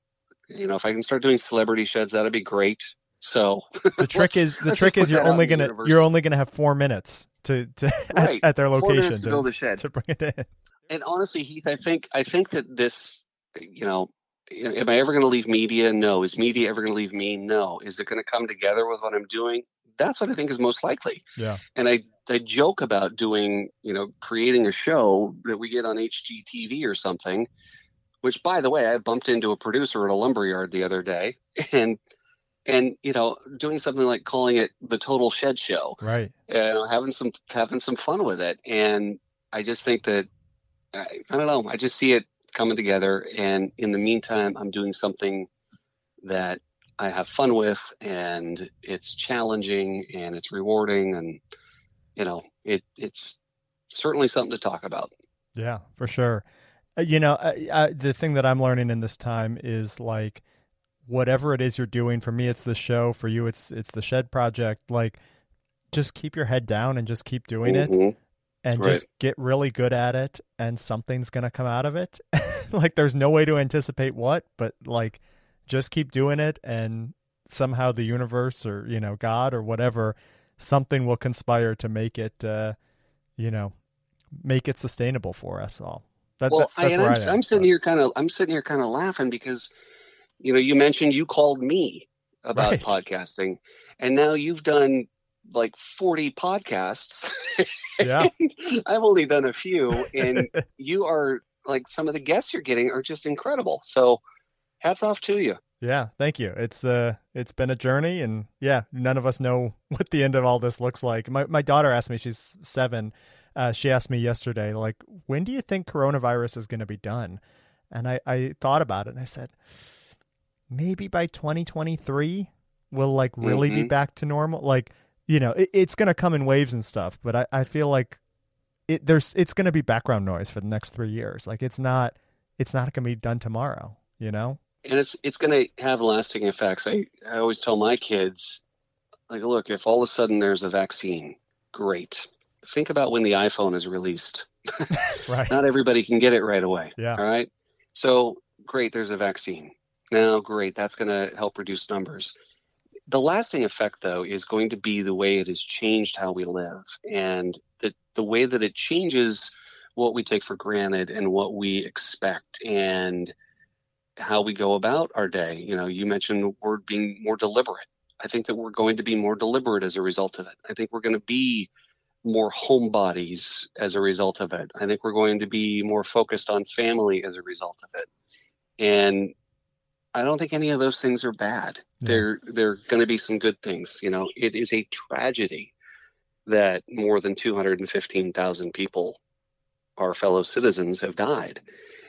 You know, if I can start doing celebrity sheds, that'd be great. So the trick is the trick is you're only gonna you're only gonna have four minutes to to Right. at, at their location minutes to build a shed. to bring it in And honestly, Heath, I think I think that this, you know, am I ever going to leave media? No. Is media ever going to leave me? No. Is it going to come together with what I'm doing? That's what I think is most likely. yeah And I I joke about doing, you know, creating a show that we get on HGTV or something. Which, by the way, I bumped into a producer at a lumberyard the other day, and and you know doing something like calling it the total shed show. Right. You know, having some having some fun with it. And i just think that I, I don't know i just see it coming together. And in the meantime i'm doing something that i have fun with and it's challenging and it's rewarding and you know it it's certainly something to talk about. Yeah for sure. Uh, you know I, I, the thing that i'm learning in this time is like whatever it is you're doing for me it's the show for you it's it's the shed project like just keep your head down and just keep doing Mhm. it and Right. just get really good at it and something's going to come out of it like there's no way to anticipate what but like just keep doing it and somehow the universe or you know god or whatever something will conspire to make it uh you know make it sustainable for us all that, well, that- I, that's and where I'm, I am, I'm sitting but- here kind of, I'm sitting here kind of laughing because, you know, you mentioned you called me about Right. podcasting, and now you've done like 40 podcasts. Yeah. I've only done a few, and you are like some of the guests you're getting are just incredible. So, hats off to you. Yeah, thank you. It's uh it's been a journey and yeah, none of us know what the end of all this looks like. My my daughter asked me, she's 7. Uh she asked me yesterday like, "When do you think coronavirus is going to be done?" And I I thought about it and I said, "Maybe by 2023 we'll like really be Mhm. back to normal." Like, you know, it, it's going to come in waves and stuff, but I I feel like it there's it's going to be background noise for the next 3 years. Like it's not it's not going to be done tomorrow, you know? and it's it's going to have lasting effects. I, I always tell my kids, like, look, if all of a sudden there's a vaccine, great. Think about when the iPhone is released. Right. Not everybody can get it right away. Yeah. All right. So great, there's a vaccine. Now, great, that's going to help reduce numbers. The lasting effect, though, is going to be the way it has changed how we live and the, the way that it changes what we take for granted and what we expect and how we go about our day. You know, you mentioned we're being more deliberate. I think that we're going to be more deliberate as a result of it. I think we're going to be more homebodies as a result of it. I think we're going to be more focused on family as a result of it. And I don't think any of those things are bad. Yeah. They're they're going to be some good things. You know, it is a tragedy that more than 215,000 people, our fellow citizens, have died,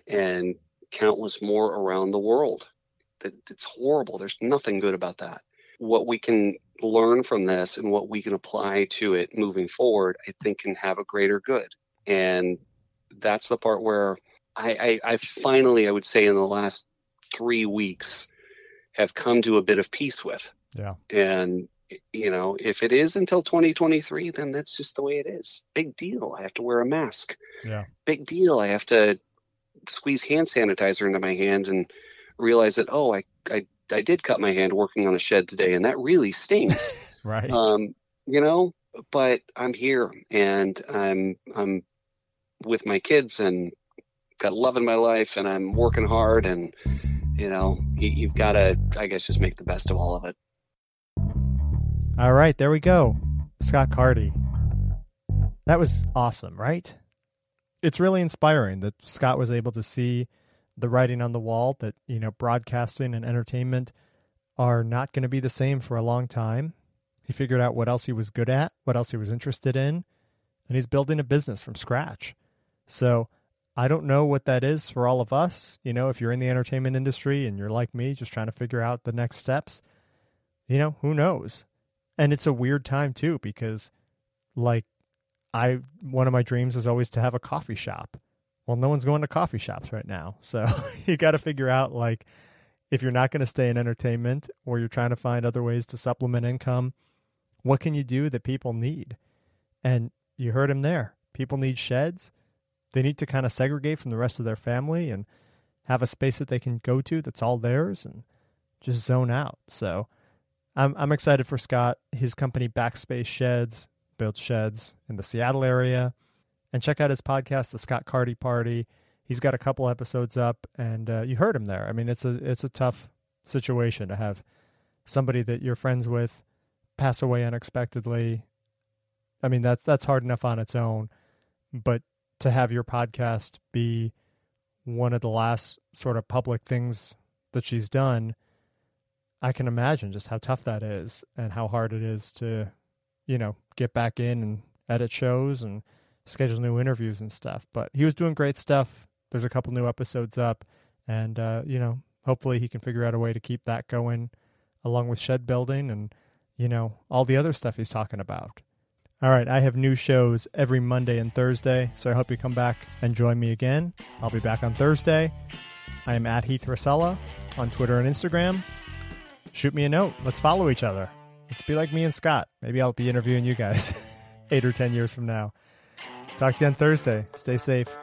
and countless more around the world. That it's horrible. There's nothing good about that. What we can learn from this and what we can apply to it moving forward, I think, can have a greater good. And that's the part where I, I, I finally, I would say, in the last three weeks, have come to a bit of peace with. Yeah. And you know, if it is until 2023, then that's just the way it is. Big deal. I have to wear a mask. Yeah. Big deal. I have to squeeze hand sanitizer into my hand and realize that oh, I I I did cut my hand working on a shed today, and that really stings. Right. um, you know, but I'm here and I'm I'm with my kids and got love in my life, and I'm working hard, and you know, you, you've got to, I guess, just make the best of all of it. All right, there we go. Scott Carty. That was awesome, right? It's really inspiring that Scott was able to see the writing on the wall that, you know, broadcasting and entertainment are not going to be the same for a long time. He figured out what else he was good at, what else he was interested in, and he's building a business from scratch. So, I don't know what that is for all of us. You know, if you're in the entertainment industry and you're like me, just trying to figure out the next steps, you know, who knows? and it's a weird time too because like i one of my dreams was always to have a coffee shop well no one's going to coffee shops right now so you got to figure out like if you're not going to stay in entertainment or you're trying to find other ways to supplement income what can you do that people need and you heard him there people need sheds they need to kind of segregate from the rest of their family and have a space that they can go to that's all theirs and just zone out so I'm I'm excited for Scott. His company Backspace Sheds builds sheds in the Seattle area, and check out his podcast, The Scott Carty Party. He's got a couple episodes up, and uh, you heard him there. I mean, it's a it's a tough situation to have somebody that you're friends with pass away unexpectedly. I mean, that's that's hard enough on its own, but to have your podcast be one of the last sort of public things that she's done I can imagine just how tough that is and how hard it is to, you know, get back in and edit shows and schedule new interviews and stuff. But he was doing great stuff. There's a couple new episodes up, and uh, you know, hopefully he can figure out a way to keep that going, along with shed building and you know all the other stuff he's talking about. All right, I have new shows every Monday and Thursday, so I hope you come back and join me again. I'll be back on Thursday. I am at Heath Rosella on Twitter and Instagram. Shoot me a note. Let's follow each other. Let's be like me and Scott. Maybe I'll be interviewing you guys eight or ten years from now. Talk to you on Thursday. Stay safe.